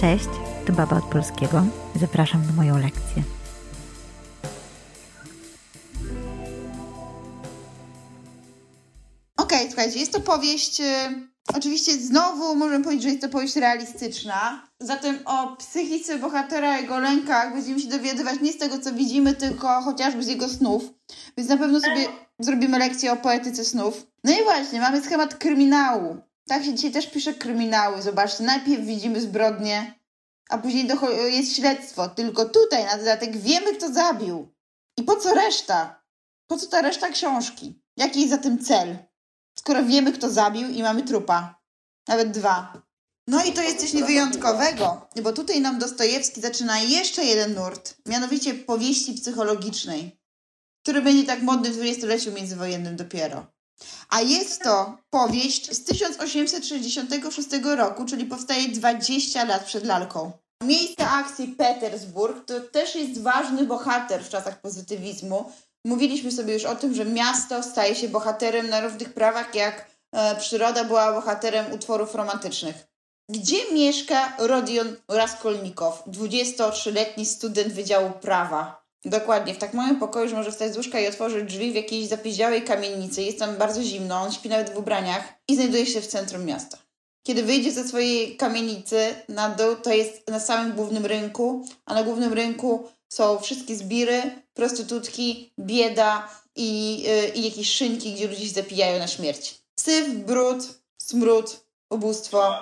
Cześć, tu Baba od Polskiego. Zapraszam na moją lekcję. Okej, okay, słuchajcie, jest to powieść. Y, oczywiście znowu możemy powiedzieć, że jest to powieść realistyczna. Zatem o psychice bohatera, jego lękach będziemy się dowiadywać nie z tego, co widzimy, tylko chociażby z jego snów. Więc na pewno sobie zrobimy lekcję o poetyce snów. No i właśnie, mamy schemat kryminału. Tak się dzisiaj też pisze kryminały. Zobaczcie, najpierw widzimy zbrodnie, a później jest śledztwo. Tylko tutaj na dodatek wiemy, kto zabił. I po co reszta? Po co ta reszta książki? Jaki jest za tym cel? Skoro wiemy, kto zabił i mamy trupa. Nawet dwa. No i to jest coś niewyjątkowego, bo tutaj nam Dostojewski zaczyna jeszcze jeden nurt, mianowicie powieści psychologicznej, który będzie tak modny w dwudziestoleciu międzywojennym dopiero. A jest to powieść z 1866 roku, czyli powstaje 20 lat przed lalką. Miejsce akcji Petersburg to też jest ważny bohater w czasach pozytywizmu. Mówiliśmy sobie już o tym, że miasto staje się bohaterem na równych prawach, jak e, przyroda była bohaterem utworów romantycznych. Gdzie mieszka Rodion Raskolnikow, 23-letni student Wydziału Prawa? Dokładnie, w tak małym pokoju, że może wstać z łóżka i otworzyć drzwi w jakiejś zapiździałej kamienicy. Jest tam bardzo zimno, on śpi nawet w ubraniach i znajduje się w centrum miasta. Kiedy wyjdzie ze swojej kamienicy na dół, to jest na samym głównym rynku, a na głównym rynku są wszystkie zbiry, prostytutki, bieda i, yy, i jakieś szynki, gdzie ludzie się zapijają na śmierć. Syf, brud, smród, ubóstwo.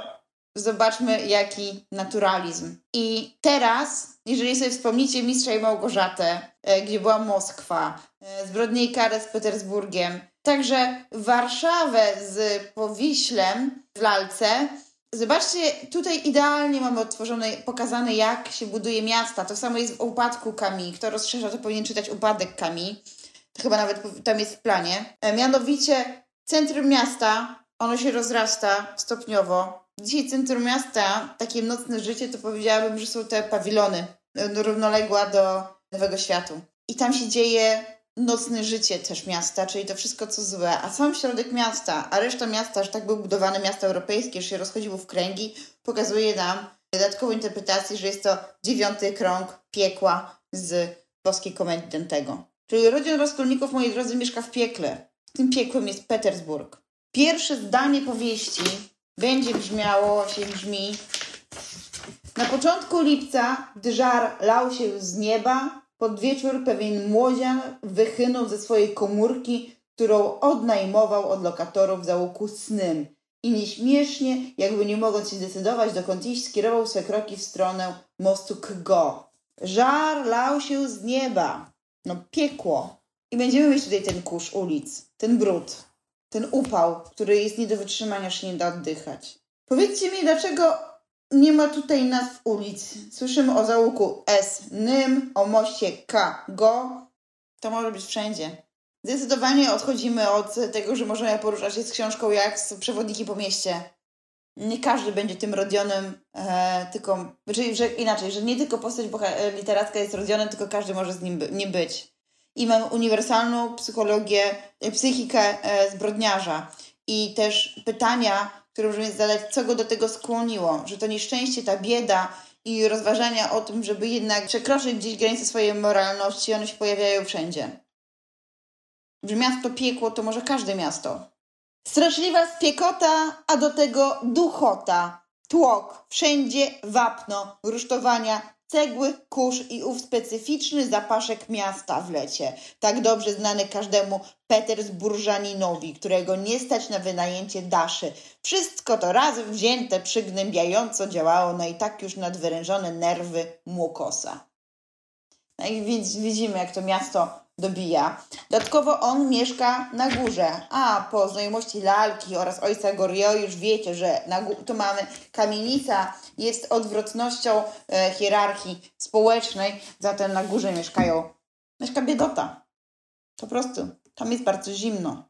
Zobaczmy, jaki naturalizm. I teraz jeżeli sobie wspomnicie Mistrza i Małgorzatę, e, gdzie była Moskwa, e, zbrodnie i karę z Petersburgiem, także Warszawę z Powiślem w lalce, Zobaczcie, tutaj idealnie mamy odtworzone, pokazane, jak się buduje miasta. To samo jest w upadku Kami. Kto rozszerza, to powinien czytać upadek Kami. To chyba nawet tam jest w planie. E, mianowicie centrum miasta, ono się rozrasta stopniowo. Dzisiaj centrum miasta, takie nocne życie, to powiedziałabym, że są te pawilony równoległa do Nowego Światu. I tam się dzieje nocne życie też miasta, czyli to wszystko co złe, a sam środek miasta, a reszta miasta, że tak były budowane miasta europejskie, że się rozchodziło w kręgi, pokazuje nam dodatkową interpretację, że jest to dziewiąty krąg piekła z boskiej komedii Dantego. Czyli rodzin Raskolników, moi drodzy, mieszka w piekle. Tym piekłem jest Petersburg. Pierwsze zdanie powieści będzie brzmiało, się brzmi na początku lipca, gdy żar lał się z nieba, pod wieczór pewien młodzian wychynął ze swojej komórki, którą odnajmował od lokatorów w załuku snym i nieśmiesznie, jakby nie mogąc się zdecydować dokąd iść, skierował swe kroki w stronę mostu Kgo. Żar lał się z nieba. No piekło. I będziemy mieć tutaj ten kurz ulic, ten brud, ten upał, który jest nie do wytrzymania, aż nie da oddychać. Powiedzcie mi, dlaczego nie ma tutaj nazw ulic. Słyszymy o załuku S, Nym, o moście K, Go. To może być wszędzie. Zdecydowanie odchodzimy od tego, że możemy poruszać się z książką jak z przewodniki po mieście. Nie każdy będzie tym Rodionem, e, tylko, czyli że inaczej, że nie tylko postać literacka jest Rodionem, tylko każdy może z nim by, nie być. I mamy uniwersalną psychologię, psychikę e, zbrodniarza. I też pytania, które możemy zadać, co go do tego skłoniło, że to nieszczęście, ta bieda i rozważania o tym, żeby jednak przekroczyć gdzieś granice swojej moralności, one się pojawiają wszędzie. Że miasto piekło to może każde miasto. Straszliwa spiekota, a do tego duchota, tłok, wszędzie wapno, rusztowania, cegły, kurz i ów specyficzny zapaszek miasta w lecie, tak dobrze znany każdemu Petersburżaninowi, którego nie stać na wynajęcie daszy. Wszystko to razem wzięte przygnębiająco działało na i tak już nadwyrężone nerwy Młokosa. No i widzimy, jak to miasto dobija. Dodatkowo on mieszka na górze, a po znajomości lalki oraz ojca Gorio już wiecie, że na tu mamy kamienica, jest odwrotnością e, hierarchii społecznej, zatem na górze mieszkają, mieszka biedota. Po prostu. Tam jest bardzo zimno.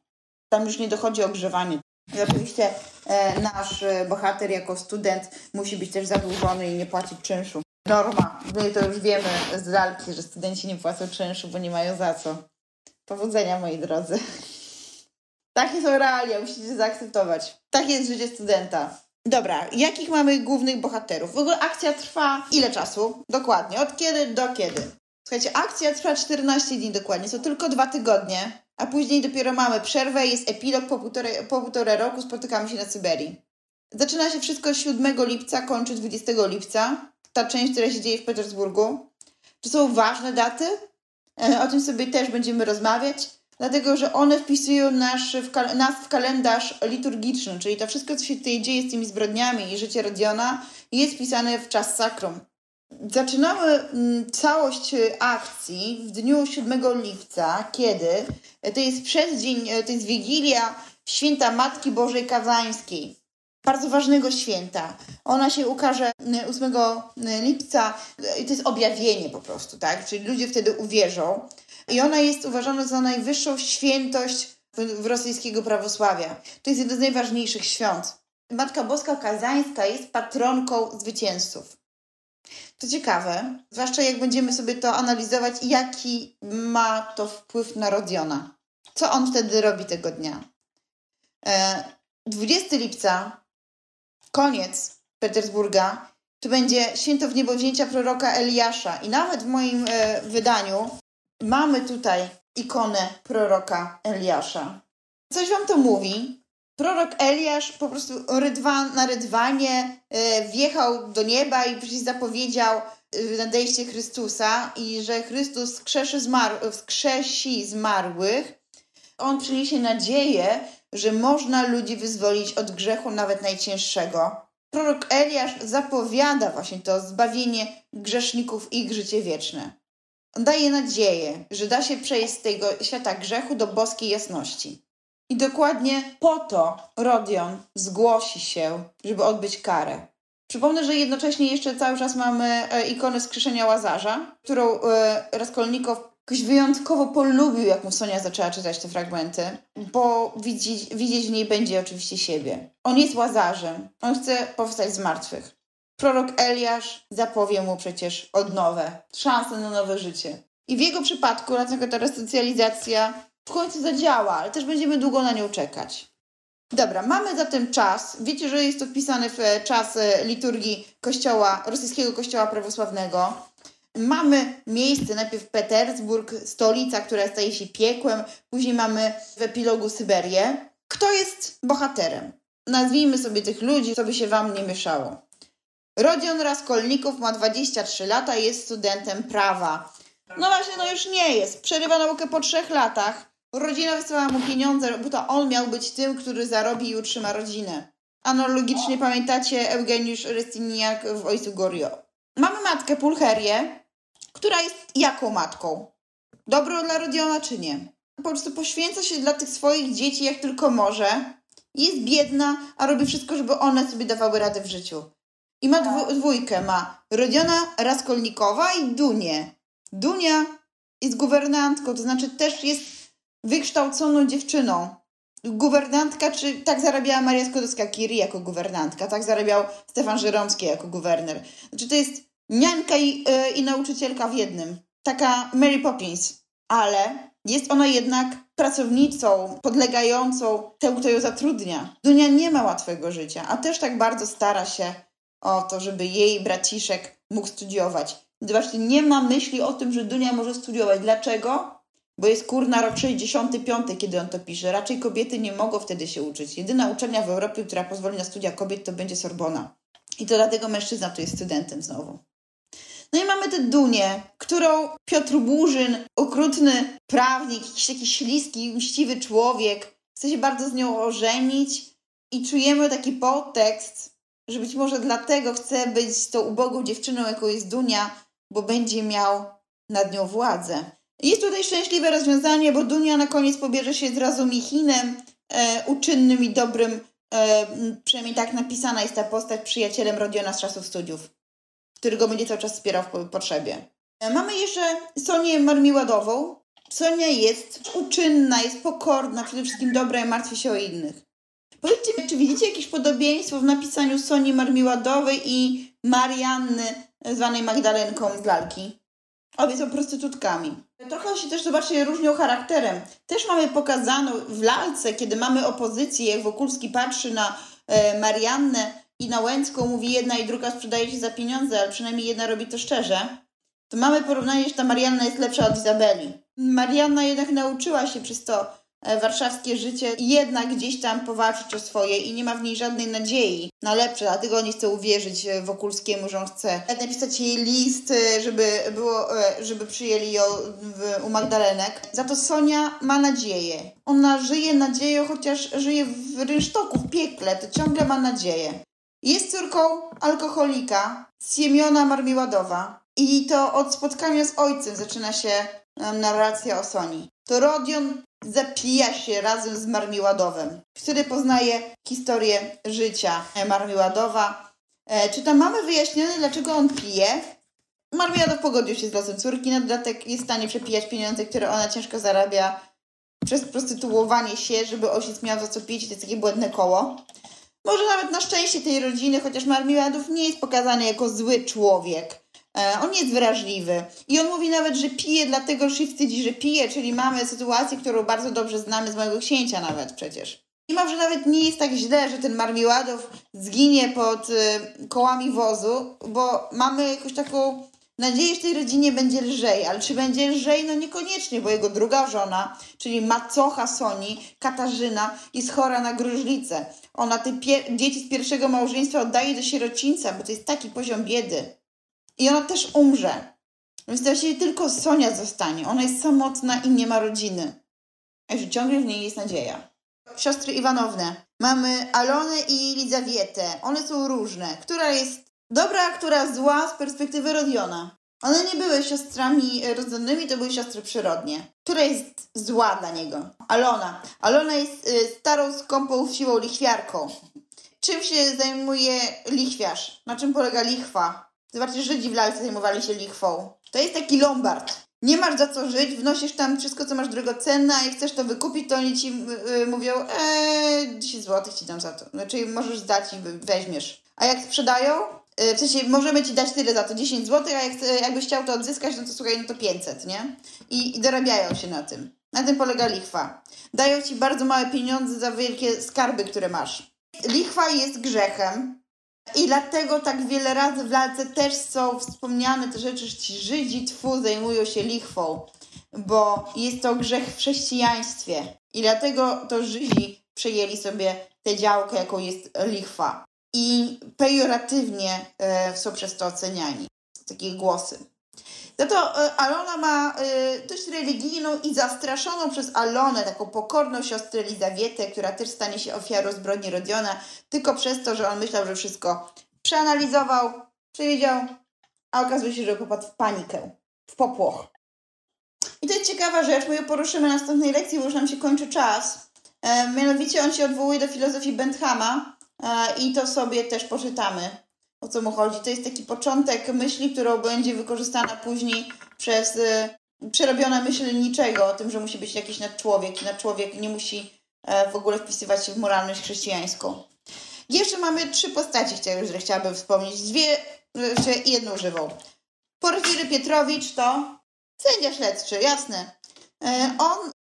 Tam już nie dochodzi ogrzewanie. I oczywiście e, nasz e, bohater jako student musi być też zadłużony i nie płacić czynszu norma. My to już wiemy z lalki, że studenci nie płacą czynszu, bo nie mają za co. Powodzenia, moi drodzy. Takie są realia, musicie zaakceptować. Takie jest życie studenta. Dobra, jakich mamy głównych bohaterów? W ogóle akcja trwa ile czasu? Dokładnie, od kiedy do kiedy? Słuchajcie, akcja trwa 14 dni dokładnie, to tylko dwa tygodnie, a później dopiero mamy przerwę, jest epilog po półtorej, po półtorej roku, spotykamy się na Syberii. Zaczyna się wszystko 7 lipca, kończy 20 lipca. Ta część, która się dzieje w Petersburgu. To są ważne daty. E, o tym sobie też będziemy rozmawiać, dlatego że one wpisują nasz, w nas w kalendarz liturgiczny, czyli to wszystko, co się tutaj dzieje z tymi zbrodniami i życie Rodiona, jest wpisane w czas sakrum. Zaczynamy mm, całość e, akcji w dniu 7 lipca, kiedy e, to jest przez dzień, e, to jest Wigilia Święta Matki Bożej Kazańskiej bardzo ważnego święta. Ona się ukaże y, 8 lipca i to jest objawienie po prostu, tak? Czyli ludzie wtedy uwierzą. I ona jest uważana za najwyższą świętość w, w rosyjskiego prawosławia. To jest jeden z najważniejszych świąt. Matka Boska Kazańska jest patronką zwycięzców. To ciekawe, zwłaszcza jak będziemy sobie to analizować, jaki ma to wpływ na Rodiona. Co on wtedy robi tego dnia? E, 20 lipca koniec Petersburga, to będzie święto wniebowzięcia proroka Eliasza. I nawet w moim e, wydaniu mamy tutaj ikonę proroka Eliasza. Coś wam to mówi? Prorok Eliasz po prostu rydwan, na rydwanie e, wjechał do nieba i przecież zapowiedział e, nadejście Chrystusa i że Chrystus wskrzeszy zmar- wskrzesi zmarłych. On przyniesie nadzieję, że można ludzi wyzwolić od grzechu nawet najcięższego. Prorok Eliasz zapowiada właśnie to zbawienie grzeszników i ich życie wieczne. On daje nadzieję, że da się przejść z tego świata grzechu do boskiej jasności. I dokładnie po to Rodion zgłosi się, żeby odbyć karę. Przypomnę, że jednocześnie jeszcze cały czas mamy e, ikonę skrzeszenia Łazarza, którą e, Raskolnikow jakoś wyjątkowo polubił, jak mu Sonia zaczęła czytać te fragmenty, bo widzieć, widzieć w niej będzie oczywiście siebie. On jest Łazarzem, on chce powstać z martwych. Prorok Eliasz zapowie mu przecież odnowę, szansę na nowe życie. I w jego przypadku, dlatego ta resocjalizacja w końcu zadziała, ale też będziemy długo na nią czekać. Dobra, mamy zatem czas. Wiecie, że jest to wpisane w czas e, liturgii kościoła, rosyjskiego kościoła prawosławnego. Mamy miejsce, najpierw Petersburg, stolica, która staje się piekłem, później mamy w epilogu Syberię. Kto jest bohaterem? Nazwijmy sobie tych ludzi, co by się wam nie mieszało. Rodion Raskolnikow ma 23 lata i jest studentem prawa. No właśnie, no już nie jest. Przerywa naukę po trzech latach. Rodzina wysłała mu pieniądze, bo to on miał być tym, który zarobi i utrzyma rodzinę. Analogicznie pamiętacie Eugeniusz Rystiniak w Ojcu Gorio. Mamy matkę Pulcherię, która jest jaką matką? Dobrą dla Rodiona czy nie? Po prostu poświęca się dla tych swoich dzieci jak tylko może. Jest biedna, a robi wszystko, żeby one sobie dawały radę w życiu. I ma dwu, dwójkę. Ma Rodiona Raskolnikowa i Dunię. Dunia jest guwernantką, to znaczy też jest wykształconą dziewczyną. Guwernantka, czy tak zarabiała Maria Skłodowska-Curie jako guwernantka, tak zarabiał Stefan Żeromski jako guwerner. Znaczy to jest niańka i, yy, i nauczycielka w jednym. Taka Mary Poppins. Ale jest ona jednak pracownicą podlegającą temu, kto ją zatrudnia. Dunia nie ma łatwego życia, a też tak bardzo stara się o to, żeby jej braciszek mógł studiować. Zobaczcie, nie ma myśli o tym, że Dunia może studiować. Dlaczego? Bo jest kurna rok 65, kiedy on to pisze. Raczej kobiety nie mogą wtedy się uczyć. Jedyna uczelnia w Europie, która pozwoli na studia kobiet, to będzie Sorbona. I to dlatego mężczyzna tu jest studentem znowu. No i mamy tę Dunię, którą Piotr Burzyn, okrutny prawnik, jakiś taki śliski, mściwy człowiek, chce się bardzo z nią ożenić i czujemy taki podtekst, że być może dlatego chce być tą ubogą dziewczyną, jaką jest Dunia, bo będzie miał nad nią władzę. Jest tutaj szczęśliwe rozwiązanie, bo Dunia na koniec pobierze się z Razumichinem, e, uczynnym i dobrym, e, przynajmniej tak napisana jest ta postać, przyjacielem Rodiona z czasów studiów, który go będzie cały czas wspierał w potrzebie. Mamy jeszcze Sonię Marmiładową. Sonia jest uczynna, jest pokorna, przede wszystkim dobra i martwi się o innych. Powiedzcie mi, czy widzicie jakieś podobieństwo w napisaniu Sonii Marmiładowej i Marianny, zwanej Magdalenką z lalki? Obie są prostytutkami. Trochę się też, zobaczcie, różnią charakterem. Też mamy pokazaną w lalce, kiedy mamy opozycję, jak Wokulski patrzy na e, Mariannę, i na Łęcką mówi jedna i druga sprzedaje się za pieniądze, ale przynajmniej jedna robi to szczerze, to mamy porównanie, że ta Marianna jest lepsza od Izabeli. Marianna jednak nauczyła się przez to E, warszawskie życie jednak gdzieś tam powalczyć o swoje i nie ma w niej żadnej nadziei na lepsze, dlatego nie chce uwierzyć e, Wokulskiemu, że on chce napisać jej list, e, żeby, było, żeby przyjęli ją w, u Magdalenek. Za to Sonia ma nadzieję. Ona żyje nadzieją, chociaż żyje w rynsztoku, w piekle, to ciągle ma nadzieję. Jest córką alkoholika, Siemiona Marmiładowa. I to od spotkania z ojcem zaczyna się narracja o Soni. To Rodion zapija się razem z Marmiładowem, który poznaje historię życia Marmiładowa. E, czy tam mamy wyjaśnione, dlaczego on pije? Marmiładow pogodził się z losem córki, na dodatek jest w stanie przepijać pieniądze, które ona ciężko zarabia przez prostytuowanie się, żeby ojciec miał za co pić. To jest takie błędne koło. Może nawet na szczęście tej rodziny, chociaż Marmiładów nie jest pokazany jako zły człowiek. E, on jest wrażliwy i on mówi nawet, że pije dlatego, że się wstydzi, że pije, czyli mamy sytuację, którą bardzo dobrze znamy z mojego księcia nawet przecież. I może nawet nie jest tak źle, że ten Marmiładow zginie pod y, kołami wozu, bo mamy jakąś taką nadzieję, że tej rodzinie będzie lżej, ale czy będzie lżej? No niekoniecznie, bo jego druga żona, czyli macocha Soni, Katarzyna, jest chora na gruźlicę. Ona te dzieci z pierwszego małżeństwa oddaje do sierocińca, bo to jest taki poziom biedy. I ona też umrze. Więc właściwie tylko Sonia zostanie. Ona jest samotna i nie ma rodziny. Także ciągle w niej jest nadzieja. Siostry Iwanowne. Mamy Alonę i Lizawietę. One są różne. Która jest dobra, która zła z perspektywy Rodiona. One nie były siostrami rodzonymi, to były siostry przyrodnie. Która jest zła dla niego? Alona. Alona jest y, starą, skąpą siłą lichwiarką. Czym się zajmuje lichwiarz? Na czym polega lichwa? Zobaczcie, Żydzi w lalce zajmowali się lichwą. To jest taki lombard. Nie masz za co żyć, wnosisz tam wszystko, co masz drogocenne, a jak chcesz to wykupić, to oni ci yy, mówią, eee, 10 zł ci dam za to. Znaczy możesz zdać i weźmiesz. A jak sprzedają, w sensie możemy ci dać tyle za to, 10 zł, a jak, jakbyś chciał to odzyskać, no to słuchaj, no to 500, nie? I, I dorabiają się na tym. Na tym polega lichwa. Dają ci bardzo małe pieniądze za wielkie skarby, które masz. Lichwa jest grzechem, i dlatego tak wiele razy w lalce też są wspomniane te rzeczy, że ci Żydzi twu zajmują się lichwą, bo jest to grzech w chrześcijaństwie. I dlatego to Żydzi przejęli sobie tę działkę, jaką jest lichwa. I pejoratywnie e, są przez to oceniani. Takie głosy. Za to e, Alona ma e, dość religijną i zastraszoną przez Alonę, taką pokorną siostrę Elizawietę, która też stanie się ofiarą zbrodni Rodiona, tylko przez to, że on myślał, że wszystko przeanalizował, przewidział, a okazuje się, że popadł w panikę, w popłoch. I to jest ciekawa rzecz, my ją poruszymy na następnej lekcji, bo już nam się kończy czas. E, mianowicie on się odwołuje do filozofii Benthama i to sobie też poczytamy o co mu chodzi. To jest taki początek myśli, którą będzie wykorzystana później przez y, przerobione myśl niczego, o tym, że musi być jakiś nadczłowiek i nadczłowiek nie musi e, w ogóle wpisywać się w moralność chrześcijańską. Jeszcze mamy trzy postaci, które chciałabym wspomnieć. Dwie, że jedną żywą. Porfiry Pietrowicz to sędzia śledczy, jasne. E, on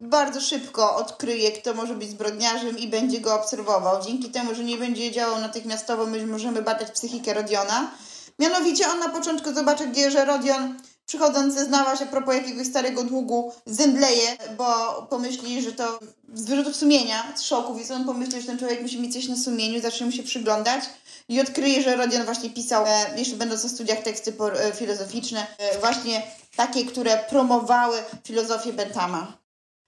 bardzo szybko odkryje, kto może być zbrodniarzem i będzie go obserwował. Dzięki temu, że nie będzie działał natychmiastowo, my możemy badać psychikę Rodiona. Mianowicie on na początku zobaczy, gdzie, że Rodion przychodząc zeznała się a propos jakiegoś starego długu zemdleje, bo pomyśli, że to z wyrzutów sumienia, z szoku, więc on pomyśli, że ten człowiek musi mieć coś na sumieniu, zacznie mu się przyglądać i odkryje, że Rodion właśnie pisał, e, jeszcze będąc na studiach, teksty e, filozoficzne, e, właśnie takie, które promowały filozofię Bentama.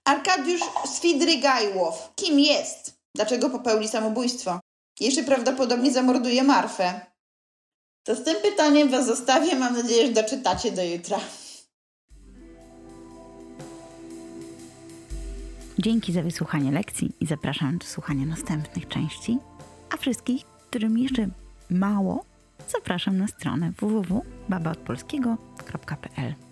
Arkadiusz Swidrygajłow. Kim jest? Dlaczego popełni samobójstwo? Jeszcze prawdopodobnie zamorduje Marfę. To z tym pytaniem Was zostawię. Mam nadzieję, że doczytacie do jutra. Dzięki za wysłuchanie lekcji i zapraszam do słuchania następnych części. A wszystkich, którym jeszcze mało, zapraszam na stronę www.babaodpolskiego.pl.